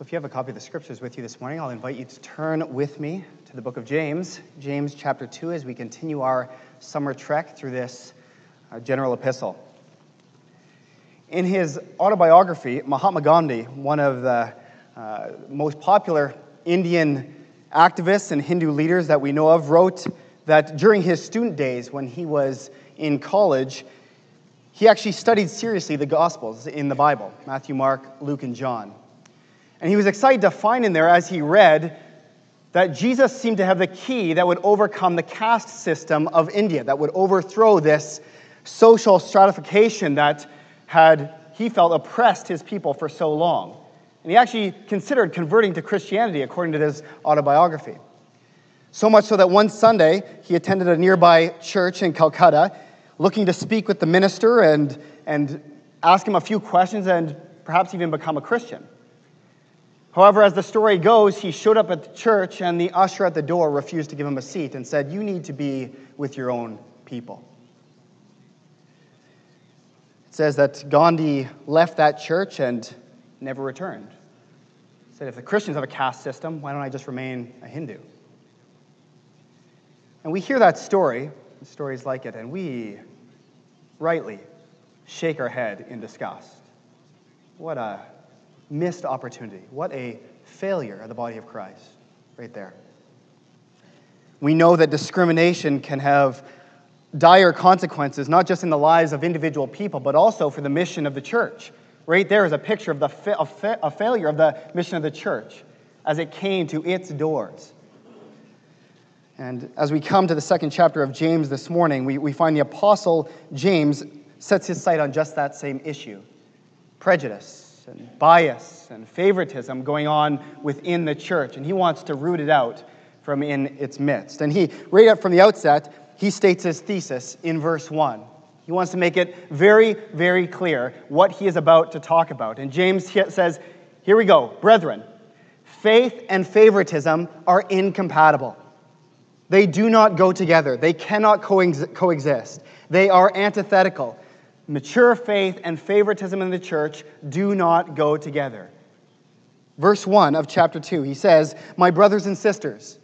If you have a copy of the scriptures with you this morning, I'll invite you to turn with me to the book of James, James chapter 2, as we continue our summer trek through this uh, general epistle. In his autobiography, Mahatma Gandhi, one of the uh, most popular Indian activists and Hindu leaders that we know of, wrote that during his student days when he was in college, he actually studied seriously the Gospels in the Bible Matthew, Mark, Luke, and John. And he was excited to find in there as he read that Jesus seemed to have the key that would overcome the caste system of India, that would overthrow this social stratification that had, he felt, oppressed his people for so long. And he actually considered converting to Christianity, according to his autobiography. So much so that one Sunday, he attended a nearby church in Calcutta, looking to speak with the minister and, and ask him a few questions and perhaps even become a Christian. However, as the story goes, he showed up at the church and the usher at the door refused to give him a seat and said, You need to be with your own people. It says that Gandhi left that church and never returned. He said, If the Christians have a caste system, why don't I just remain a Hindu? And we hear that story, stories like it, and we rightly shake our head in disgust. What a missed opportunity. What a failure of the body of Christ, right there. We know that discrimination can have dire consequences, not just in the lives of individual people, but also for the mission of the church. Right there is a picture of the fa- a fa- a failure of the mission of the church as it came to its doors. And as we come to the second chapter of James this morning, we, we find the Apostle James sets his sight on just that same issue prejudice and bias and favoritism going on within the church, and he wants to root it out from in its midst. And he, right up from the outset, he states his thesis in verse 1. He wants to make it very, very clear what he is about to talk about. And James says, Here we go, brethren, faith and favoritism are incompatible. They do not go together, they cannot coexist. They are antithetical. Mature faith and favoritism in the church do not go together. Verse 1 of chapter 2, he says, My brothers and sisters,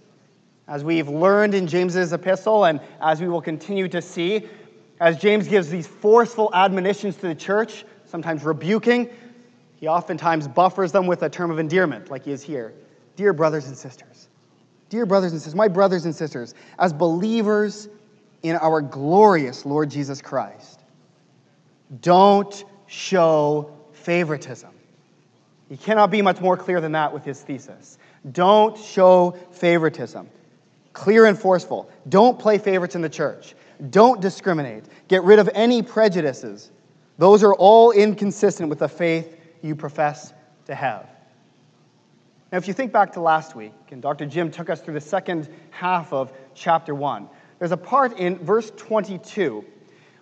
as we've learned in James's epistle and as we will continue to see, as James gives these forceful admonitions to the church, sometimes rebuking, he oftentimes buffers them with a term of endearment, like he is here. Dear brothers and sisters, dear brothers and sisters, my brothers and sisters, as believers in our glorious Lord Jesus Christ, don't show favoritism. He cannot be much more clear than that with his thesis. Don't show favoritism. Clear and forceful. Don't play favorites in the church. Don't discriminate. Get rid of any prejudices. Those are all inconsistent with the faith you profess to have. Now, if you think back to last week, and Dr. Jim took us through the second half of chapter 1, there's a part in verse 22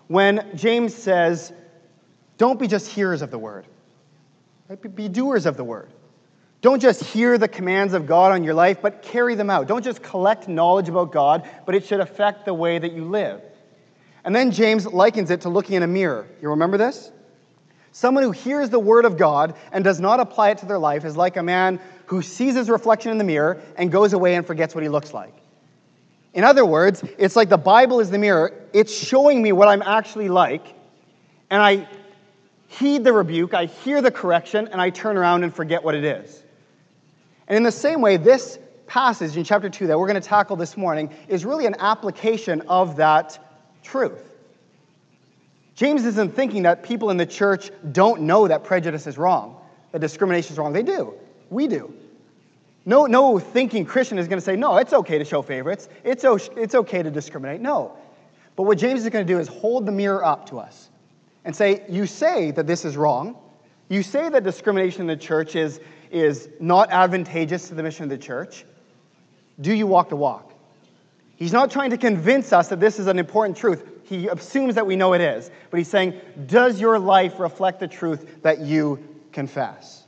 when James says, Don't be just hearers of the word, right? be doers of the word. Don't just hear the commands of God on your life, but carry them out. Don't just collect knowledge about God, but it should affect the way that you live. And then James likens it to looking in a mirror. You remember this? Someone who hears the word of God and does not apply it to their life is like a man who sees his reflection in the mirror and goes away and forgets what he looks like. In other words, it's like the Bible is the mirror. It's showing me what I'm actually like, and I heed the rebuke, I hear the correction, and I turn around and forget what it is. And in the same way, this passage in chapter 2 that we're going to tackle this morning is really an application of that truth. James isn't thinking that people in the church don't know that prejudice is wrong, that discrimination is wrong. They do. We do. No, no thinking Christian is going to say, no, it's okay to show favorites. It's, it's okay to discriminate. No. But what James is going to do is hold the mirror up to us and say, you say that this is wrong. You say that discrimination in the church is, is not advantageous to the mission of the church. Do you walk the walk? He's not trying to convince us that this is an important truth. He assumes that we know it is. But he's saying, does your life reflect the truth that you confess?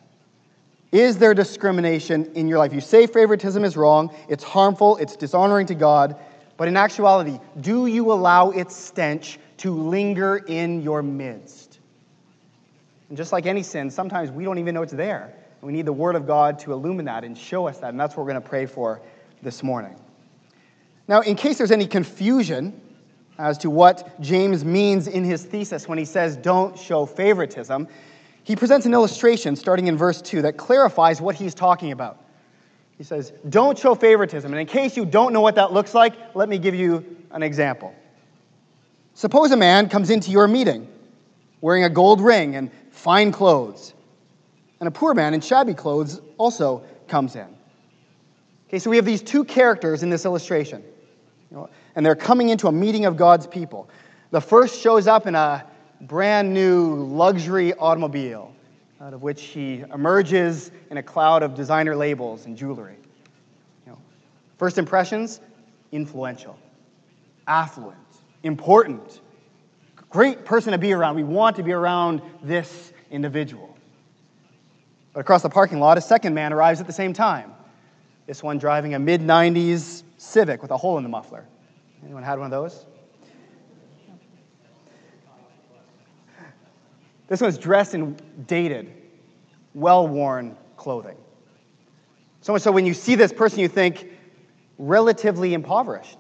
Is there discrimination in your life? You say favoritism is wrong, it's harmful, it's dishonoring to God, but in actuality, do you allow its stench to linger in your midst? And just like any sin, sometimes we don't even know it's there. We need the Word of God to illumine that and show us that, and that's what we're going to pray for this morning. Now, in case there's any confusion as to what James means in his thesis when he says, don't show favoritism, he presents an illustration starting in verse 2 that clarifies what he's talking about. He says, Don't show favoritism. And in case you don't know what that looks like, let me give you an example. Suppose a man comes into your meeting wearing a gold ring and fine clothes, and a poor man in shabby clothes also comes in. Okay, so we have these two characters in this illustration, you know, and they're coming into a meeting of God's people. The first shows up in a brand new luxury automobile, out of which he emerges in a cloud of designer labels and jewelry. You know, first impressions influential, affluent, important, great person to be around. We want to be around this individual. But across the parking lot, a second man arrives at the same time. This one driving a mid 90s Civic with a hole in the muffler. Anyone had one of those? This one's dressed in dated, well worn clothing. So much so when you see this person, you think relatively impoverished,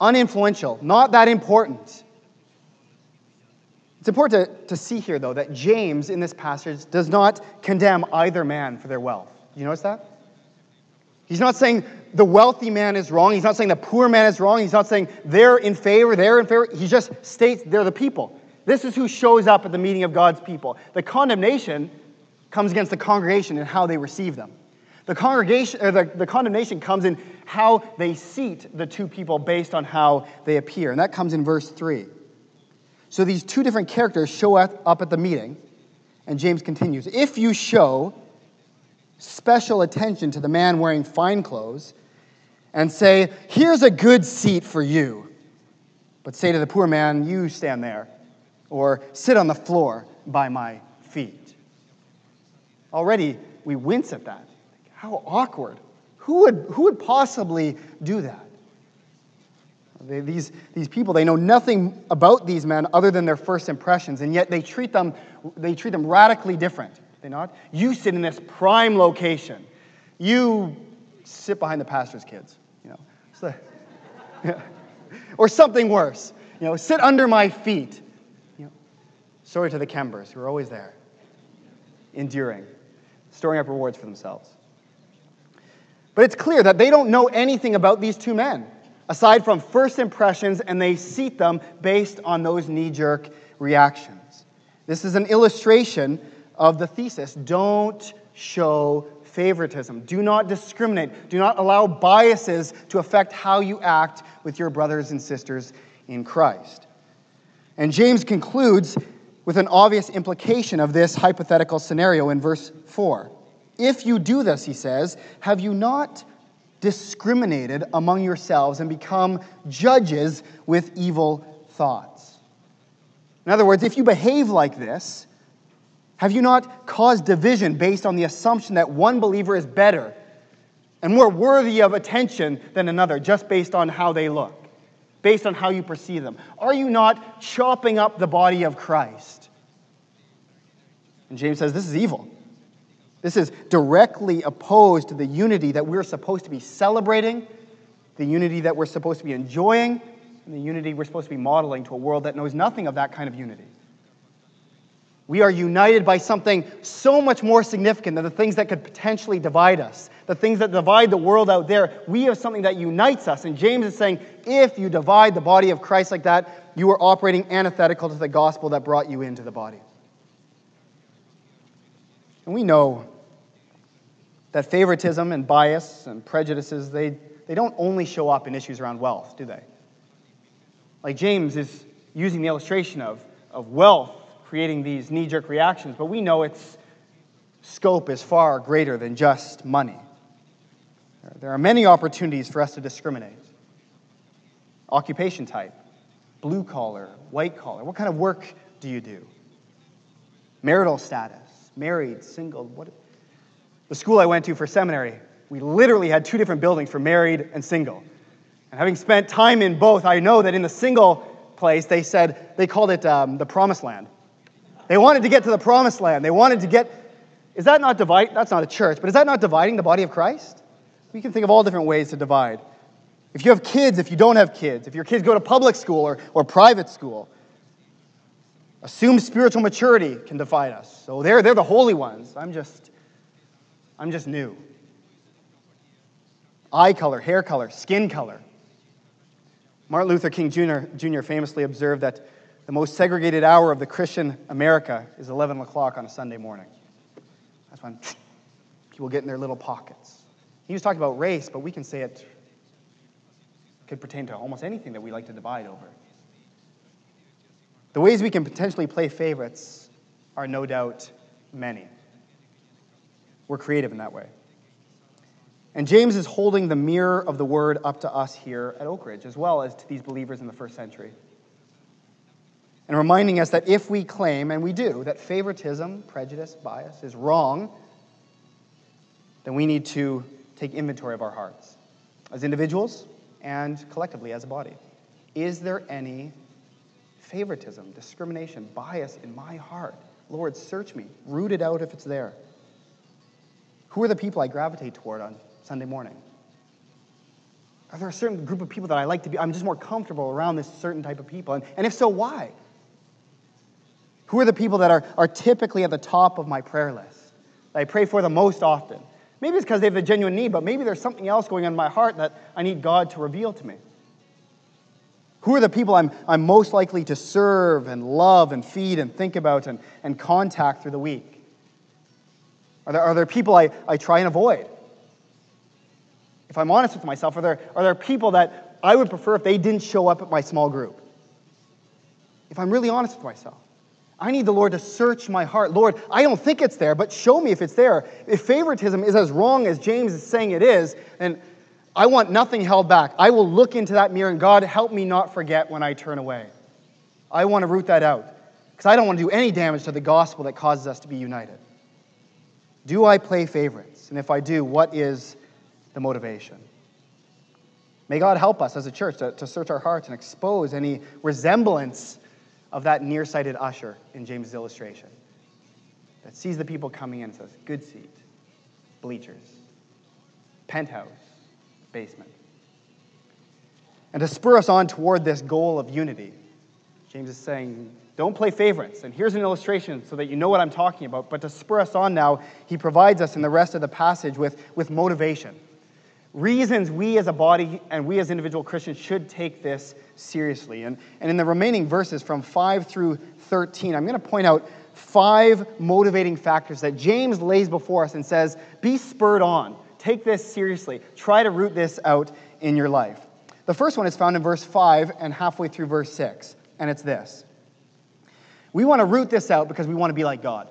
uninfluential, not that important. It's important to, to see here, though, that James in this passage does not condemn either man for their wealth. You notice that? He's not saying the wealthy man is wrong. He's not saying the poor man is wrong. He's not saying they're in favor, they're in favor. He just states they're the people. This is who shows up at the meeting of God's people. The condemnation comes against the congregation and how they receive them. The, congregation, or the, the condemnation comes in how they seat the two people based on how they appear. And that comes in verse 3. So these two different characters show up at the meeting, and James continues If you show special attention to the man wearing fine clothes and say, Here's a good seat for you, but say to the poor man, You stand there or sit on the floor by my feet. Already we wince at that. How awkward. Who would, who would possibly do that? They, these, these people, they know nothing about these men other than their first impressions, and yet they treat them, they treat them radically different. They not? You sit in this prime location. You sit behind the pastor's kids, you know. So, yeah. Or something worse. You know, sit under my feet. Sorry to the Kembers, who are always there, enduring, storing up rewards for themselves. But it's clear that they don't know anything about these two men, aside from first impressions, and they seat them based on those knee jerk reactions. This is an illustration of the thesis don't show favoritism. Do not discriminate. Do not allow biases to affect how you act with your brothers and sisters in Christ. And James concludes with an obvious implication of this hypothetical scenario in verse 4. If you do this, he says, have you not discriminated among yourselves and become judges with evil thoughts? In other words, if you behave like this, have you not caused division based on the assumption that one believer is better and more worthy of attention than another just based on how they look? Based on how you perceive them? Are you not chopping up the body of Christ? And James says this is evil. This is directly opposed to the unity that we're supposed to be celebrating, the unity that we're supposed to be enjoying, and the unity we're supposed to be modeling to a world that knows nothing of that kind of unity. We are united by something so much more significant than the things that could potentially divide us, the things that divide the world out there. We have something that unites us. And James is saying if you divide the body of Christ like that, you are operating antithetical to the gospel that brought you into the body. And we know that favoritism and bias and prejudices, they, they don't only show up in issues around wealth, do they? Like James is using the illustration of, of wealth creating these knee jerk reactions, but we know its scope is far greater than just money. There are many opportunities for us to discriminate. Occupation type, blue collar, white collar. What kind of work do you do? Marital status, married, single. What? The school I went to for seminary, we literally had two different buildings for married and single. And having spent time in both, I know that in the single place, they said, they called it um, the promised land. They wanted to get to the promised land. They wanted to get Is that not divide? That's not a church, but is that not dividing the body of Christ? We can think of all different ways to divide. If you have kids, if you don't have kids, if your kids go to public school or, or private school, assumed spiritual maturity can divide us. So they're, they're the holy ones. I'm just, I'm just new. Eye color, hair color, skin color. Martin Luther King Jr., Jr. famously observed that the most segregated hour of the Christian America is 11 o'clock on a Sunday morning. That's when people get in their little pockets. He was talking about race, but we can say it could pertain to almost anything that we like to divide over. The ways we can potentially play favorites are no doubt many. We're creative in that way. And James is holding the mirror of the word up to us here at Oak Ridge, as well as to these believers in the first century. And reminding us that if we claim, and we do, that favoritism, prejudice, bias is wrong, then we need to take inventory of our hearts as individuals and collectively as a body. Is there any favoritism, discrimination, bias in my heart? Lord, search me, root it out if it's there. Who are the people I gravitate toward on Sunday morning? Are there a certain group of people that I like to be? I'm just more comfortable around this certain type of people. And, and if so, why? Who are the people that are, are typically at the top of my prayer list? I pray for the most often? Maybe it's because they have a genuine need, but maybe there's something else going on in my heart that I need God to reveal to me. Who are the people I'm, I'm most likely to serve and love and feed and think about and, and contact through the week? Are there, are there people I, I try and avoid? if I'm honest with myself, are there, are there people that I would prefer if they didn't show up at my small group? If I'm really honest with myself, I need the Lord to search my heart. Lord, I don't think it's there, but show me if it's there. If favoritism is as wrong as James is saying it is, and I want nothing held back. I will look into that mirror, and God, help me not forget when I turn away. I want to root that out because I don't want to do any damage to the gospel that causes us to be united. Do I play favorites? And if I do, what is the motivation. May God help us as a church to, to search our hearts and expose any resemblance of that nearsighted usher in James' illustration that sees the people coming in and says, Good seat, bleachers, penthouse, basement. And to spur us on toward this goal of unity, James is saying, don't play favorites. And here's an illustration so that you know what I'm talking about. But to spur us on now, he provides us in the rest of the passage with, with motivation reasons we as a body and we as individual Christians should take this seriously. And, and in the remaining verses from 5 through 13, I'm going to point out five motivating factors that James lays before us and says, be spurred on. Take this seriously. Try to root this out in your life. The first one is found in verse 5 and halfway through verse 6, and it's this. We want to root this out because we want to be like God.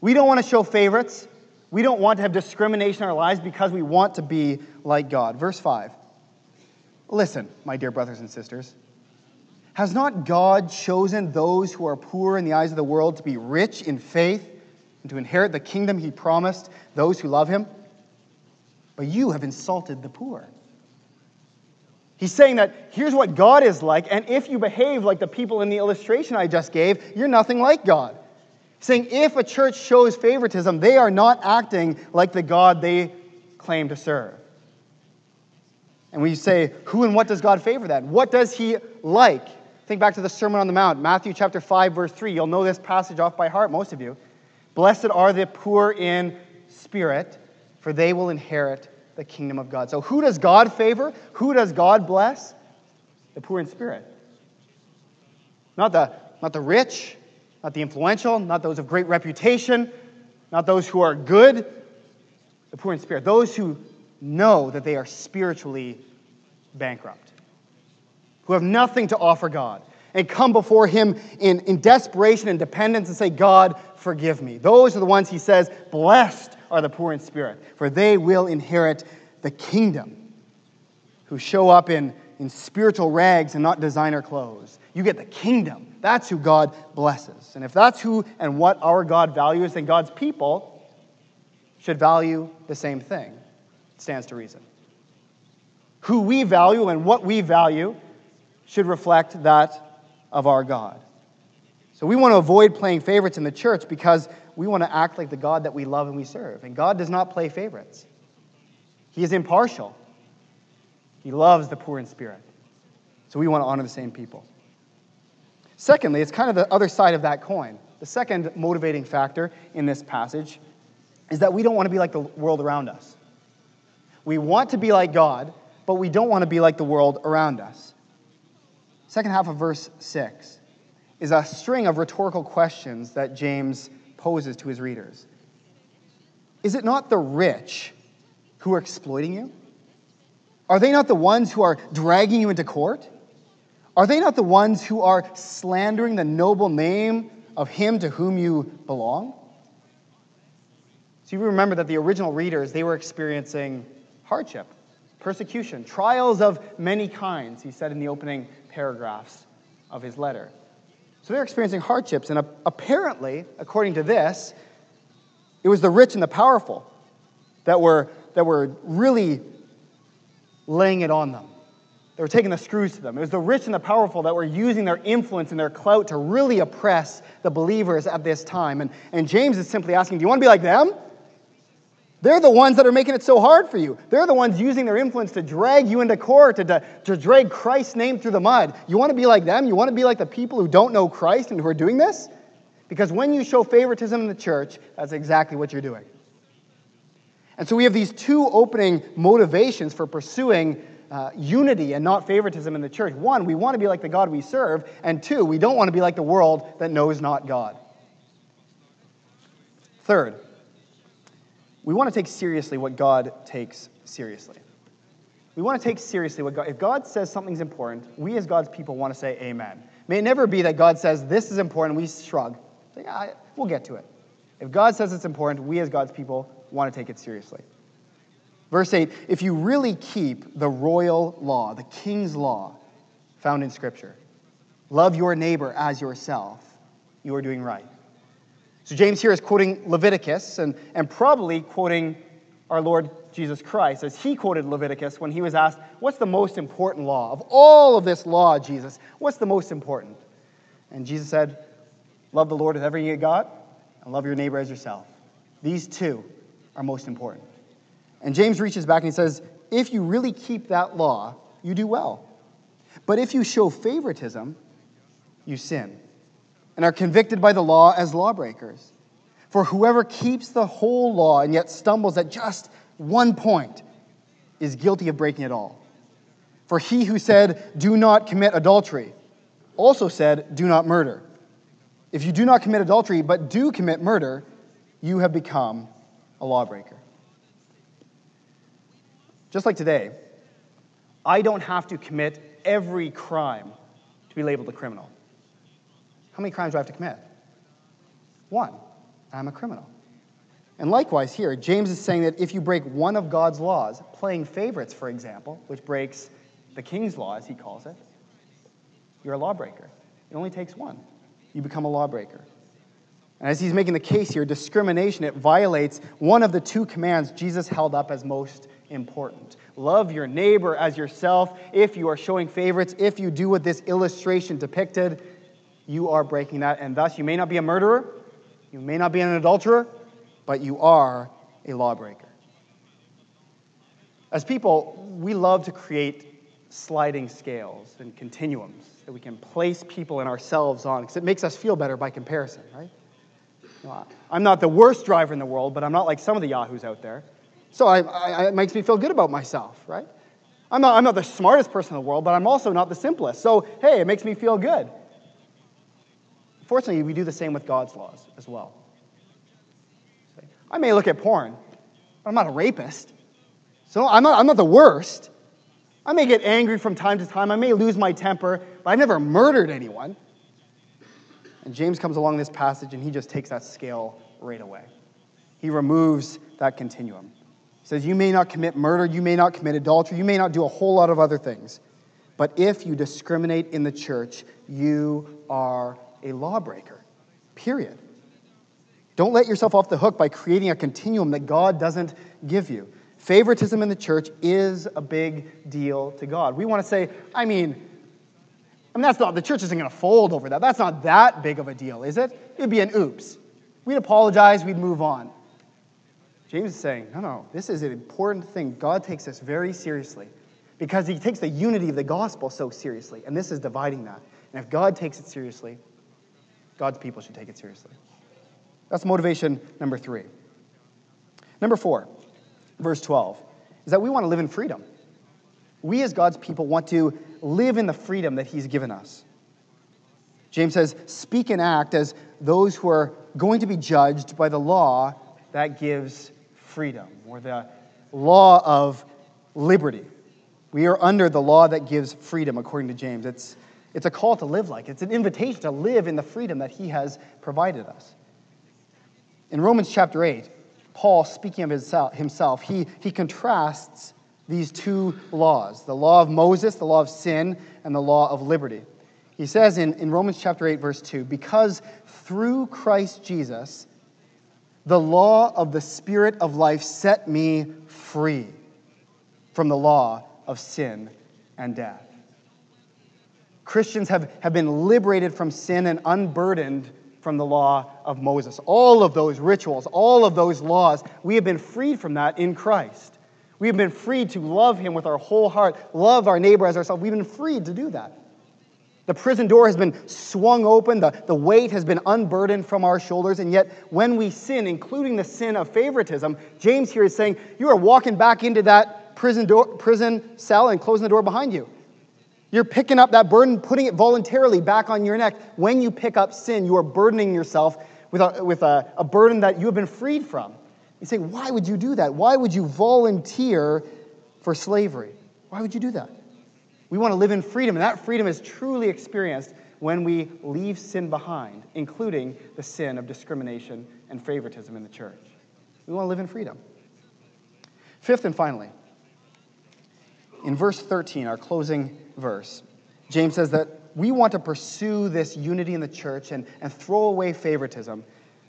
We don't want to show favorites. We don't want to have discrimination in our lives because we want to be like God. Verse 5. Listen, my dear brothers and sisters. Has not God chosen those who are poor in the eyes of the world to be rich in faith and to inherit the kingdom he promised those who love him? But you have insulted the poor. He's saying that here's what God is like, and if you behave like the people in the illustration I just gave, you're nothing like God saying if a church shows favoritism, they are not acting like the God they claim to serve. And we say, who and what does God favor then? What does he like? Think back to the Sermon on the Mount, Matthew chapter 5, verse 3. You'll know this passage off by heart, most of you. Blessed are the poor in spirit, for they will inherit the kingdom of God. So, who does God favor? Who does God bless? The poor in spirit. Not the, not the rich, not the influential, not those of great reputation, not those who are good, the poor in spirit, those who know that they are spiritually bankrupt, who have nothing to offer God, and come before Him in, in desperation and dependence and say, God, forgive me. Those are the ones He says, blessed are the poor in spirit, for they will inherit the kingdom, who show up in, in spiritual rags and not designer clothes. You get the kingdom that's who God blesses. And if that's who and what our God values, then God's people should value the same thing. It stands to reason. Who we value and what we value should reflect that of our God. So we want to avoid playing favorites in the church because we want to act like the God that we love and we serve. And God does not play favorites, He is impartial. He loves the poor in spirit. So we want to honor the same people. Secondly, it's kind of the other side of that coin. The second motivating factor in this passage is that we don't want to be like the world around us. We want to be like God, but we don't want to be like the world around us. Second half of verse 6 is a string of rhetorical questions that James poses to his readers. Is it not the rich who are exploiting you? Are they not the ones who are dragging you into court? Are they not the ones who are slandering the noble name of him to whom you belong? So you remember that the original readers, they were experiencing hardship, persecution, trials of many kinds, he said in the opening paragraphs of his letter. So they're experiencing hardships, and apparently, according to this, it was the rich and the powerful that were, that were really laying it on them. They were taking the screws to them. It was the rich and the powerful that were using their influence and their clout to really oppress the believers at this time. And, and James is simply asking, Do you want to be like them? They're the ones that are making it so hard for you. They're the ones using their influence to drag you into court, to, to, to drag Christ's name through the mud. You want to be like them? You want to be like the people who don't know Christ and who are doing this? Because when you show favoritism in the church, that's exactly what you're doing. And so we have these two opening motivations for pursuing uh, unity and not favoritism in the church. One, we want to be like the God we serve. And two, we don't want to be like the world that knows not God. Third, we want to take seriously what God takes seriously. We want to take seriously what God, if God says something's important, we as God's people want to say amen. May it never be that God says this is important, we shrug. Say, ah, we'll get to it. If God says it's important, we as God's people want to take it seriously. Verse 8 if you really keep the royal law, the king's law found in Scripture, love your neighbor as yourself, you are doing right. So James here is quoting Leviticus and, and probably quoting our Lord Jesus Christ as he quoted Leviticus when he was asked, What's the most important law? Of all of this law, Jesus, what's the most important? And Jesus said, Love the Lord with everything you got and love your neighbor as yourself. These two are most important. And James reaches back and he says, If you really keep that law, you do well. But if you show favoritism, you sin and are convicted by the law as lawbreakers. For whoever keeps the whole law and yet stumbles at just one point is guilty of breaking it all. For he who said, Do not commit adultery, also said, Do not murder. If you do not commit adultery, but do commit murder, you have become a lawbreaker. Just like today, I don't have to commit every crime to be labeled a criminal. How many crimes do I have to commit? One. I'm a criminal. And likewise, here, James is saying that if you break one of God's laws, playing favorites, for example, which breaks the king's law, as he calls it, you're a lawbreaker. It only takes one. You become a lawbreaker. And as he's making the case here, discrimination, it violates one of the two commands Jesus held up as most important. Love your neighbor as yourself. If you are showing favorites, if you do what this illustration depicted, you are breaking that. And thus, you may not be a murderer, you may not be an adulterer, but you are a lawbreaker. As people, we love to create sliding scales and continuums that we can place people and ourselves on because it makes us feel better by comparison, right? I'm not the worst driver in the world, but I'm not like some of the yahoos out there. So I, I, it makes me feel good about myself, right? I'm not, I'm not the smartest person in the world, but I'm also not the simplest. So, hey, it makes me feel good. Fortunately, we do the same with God's laws as well. I may look at porn, but I'm not a rapist. So I'm not, I'm not the worst. I may get angry from time to time. I may lose my temper, but I've never murdered anyone. And James comes along this passage and he just takes that scale right away. He removes that continuum. He says, You may not commit murder, you may not commit adultery, you may not do a whole lot of other things. But if you discriminate in the church, you are a lawbreaker. Period. Don't let yourself off the hook by creating a continuum that God doesn't give you. Favoritism in the church is a big deal to God. We want to say, I mean, I mean, that's not, the church isn't going to fold over that. That's not that big of a deal, is it? It'd be an oops. We'd apologize, we'd move on. James is saying, no, no, this is an important thing. God takes this very seriously because he takes the unity of the gospel so seriously, and this is dividing that. And if God takes it seriously, God's people should take it seriously. That's motivation number three. Number four, verse 12, is that we want to live in freedom. We, as God's people, want to live in the freedom that He's given us. James says, Speak and act as those who are going to be judged by the law that gives freedom, or the law of liberty. We are under the law that gives freedom, according to James. It's, it's a call to live like, it's an invitation to live in the freedom that He has provided us. In Romans chapter 8, Paul, speaking of himself, he, he contrasts these two laws the law of Moses, the law of sin, and the law of liberty. He says in, in Romans chapter 8, verse 2 Because through Christ Jesus, the law of the Spirit of life set me free from the law of sin and death. Christians have, have been liberated from sin and unburdened from the law of Moses. All of those rituals, all of those laws, we have been freed from that in Christ. We have been freed to love Him with our whole heart, love our neighbor as ourselves. We've been freed to do that. The prison door has been swung open, the, the weight has been unburdened from our shoulders, and yet when we sin, including the sin of favoritism, James here is saying, You are walking back into that prison, door, prison cell and closing the door behind you. You're picking up that burden, putting it voluntarily back on your neck. When you pick up sin, you are burdening yourself with a, with a, a burden that you have been freed from. You say, why would you do that? Why would you volunteer for slavery? Why would you do that? We want to live in freedom, and that freedom is truly experienced when we leave sin behind, including the sin of discrimination and favoritism in the church. We want to live in freedom. Fifth and finally, in verse 13, our closing verse, James says that we want to pursue this unity in the church and, and throw away favoritism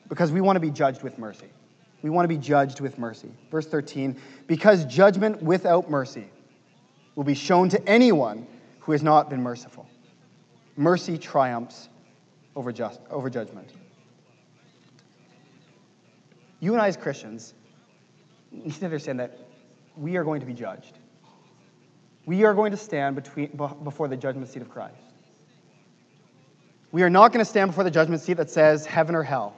because we want to be judged with mercy. We want to be judged with mercy. Verse 13, because judgment without mercy will be shown to anyone who has not been merciful. Mercy triumphs over, just, over judgment. You and I, as Christians, need to understand that we are going to be judged. We are going to stand between, before the judgment seat of Christ. We are not going to stand before the judgment seat that says heaven or hell.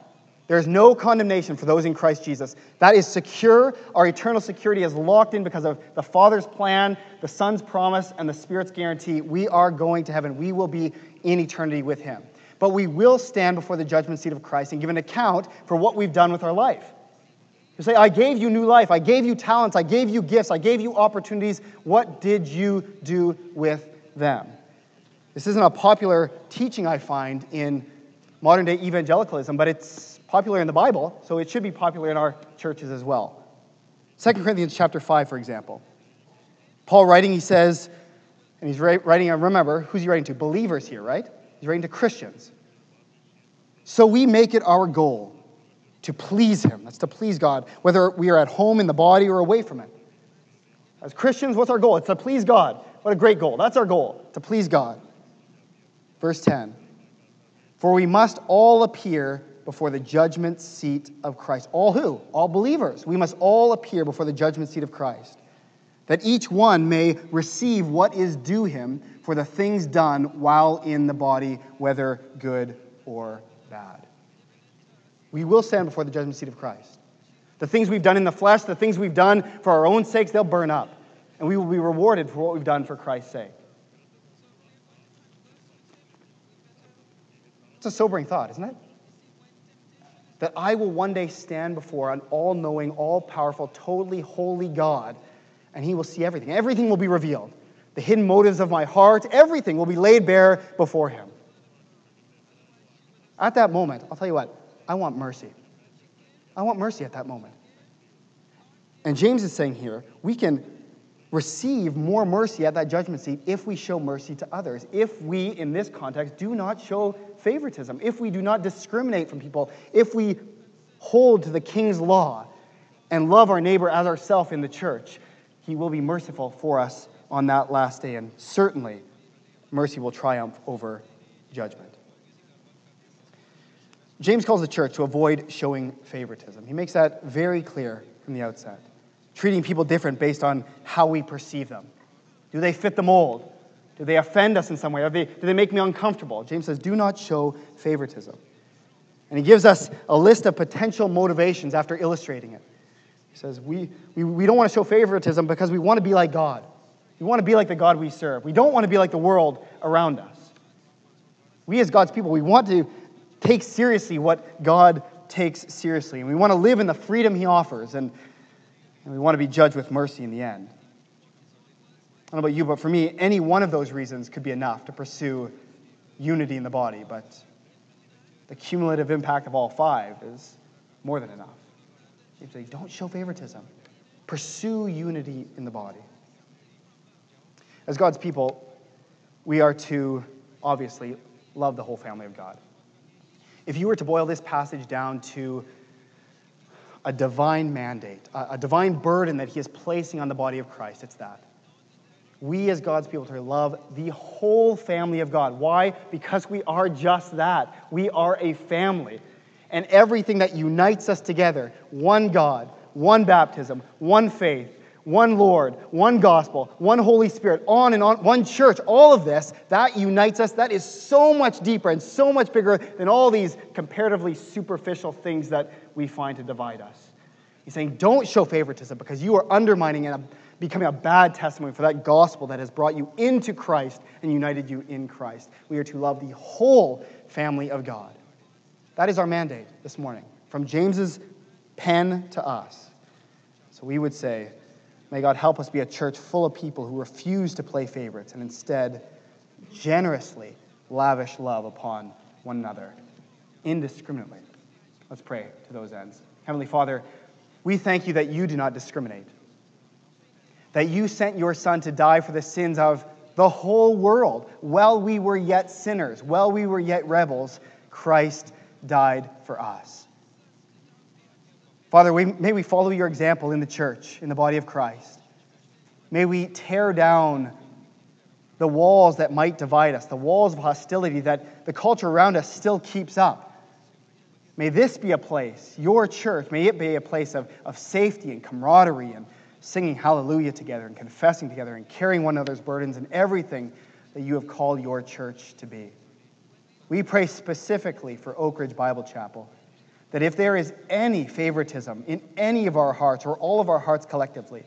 There is no condemnation for those in Christ Jesus. That is secure. Our eternal security is locked in because of the Father's plan, the Son's promise, and the Spirit's guarantee. We are going to heaven. We will be in eternity with Him. But we will stand before the judgment seat of Christ and give an account for what we've done with our life. You say, I gave you new life. I gave you talents. I gave you gifts. I gave you opportunities. What did you do with them? This isn't a popular teaching I find in modern day evangelicalism, but it's popular in the Bible, so it should be popular in our churches as well. 2 Corinthians chapter 5, for example. Paul writing, he says, and he's writing, I remember, who's he writing to? Believers here, right? He's writing to Christians. So we make it our goal to please him. That's to please God, whether we are at home in the body or away from it. As Christians, what's our goal? It's to please God. What a great goal. That's our goal, to please God. Verse 10 For we must all appear before the judgment seat of Christ. All who? All believers. We must all appear before the judgment seat of Christ, that each one may receive what is due him for the things done while in the body, whether good or bad. We will stand before the judgment seat of Christ. The things we've done in the flesh, the things we've done for our own sakes, they'll burn up. And we will be rewarded for what we've done for Christ's sake. It's a sobering thought, isn't it? That I will one day stand before an all knowing, all powerful, totally holy God, and He will see everything. Everything will be revealed. The hidden motives of my heart, everything will be laid bare before Him. At that moment, I'll tell you what, I want mercy. I want mercy at that moment. And James is saying here, we can receive more mercy at that judgment seat if we show mercy to others. If we, in this context, do not show favoritism, if we do not discriminate from people, if we hold to the king's law and love our neighbor as ourselves in the church, he will be merciful for us on that last day. And certainly, mercy will triumph over judgment. James calls the church to avoid showing favoritism. He makes that very clear from the outset. Treating people different based on how we perceive them. Do they fit the mold? Do they offend us in some way? They, do they make me uncomfortable? James says, do not show favoritism. And he gives us a list of potential motivations after illustrating it. He says, we, we, we don't want to show favoritism because we want to be like God. We want to be like the God we serve. We don't want to be like the world around us. We, as God's people, we want to take seriously what God takes seriously. And we want to live in the freedom He offers. And, and we want to be judged with mercy in the end. I don't know about you, but for me, any one of those reasons could be enough to pursue unity in the body. But the cumulative impact of all five is more than enough. You say, don't show favoritism. Pursue unity in the body. As God's people, we are to obviously love the whole family of God. If you were to boil this passage down to a divine mandate, a, divine burden that He is placing on the body of Christ, it's that. We, as God's people, to love the whole family of God. Why? Because we are just that. We are a family. And everything that unites us together one God, one baptism, one faith, one Lord, one gospel, one Holy Spirit, on and on, one church, all of this, that unites us. That is so much deeper and so much bigger than all these comparatively superficial things that we find to divide us. He's saying, don't show favoritism because you are undermining and becoming a bad testimony for that gospel that has brought you into Christ and united you in Christ. We are to love the whole family of God. That is our mandate this morning, from James's pen to us. So we would say, May God help us be a church full of people who refuse to play favorites and instead generously lavish love upon one another indiscriminately. Let's pray to those ends. Heavenly Father, we thank you that you do not discriminate, that you sent your Son to die for the sins of the whole world. While we were yet sinners, while we were yet rebels, Christ died for us. Father, we, may we follow your example in the church, in the body of Christ. May we tear down the walls that might divide us, the walls of hostility that the culture around us still keeps up. May this be a place, your church, may it be a place of, of safety and camaraderie and singing hallelujah together and confessing together and carrying one another's burdens and everything that you have called your church to be. We pray specifically for Oak Ridge Bible Chapel that if there is any favoritism in any of our hearts or all of our hearts collectively,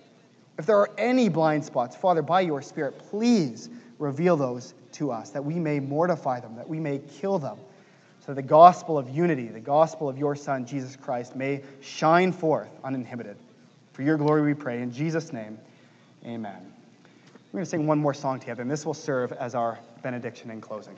if there are any blind spots, Father, by your Spirit, please reveal those to us, that we may mortify them, that we may kill them, so that the gospel of unity, the gospel of your Son, Jesus Christ, may shine forth uninhibited. For your glory we pray. In Jesus' name, amen. We're going to sing one more song together, and this will serve as our benediction in closing.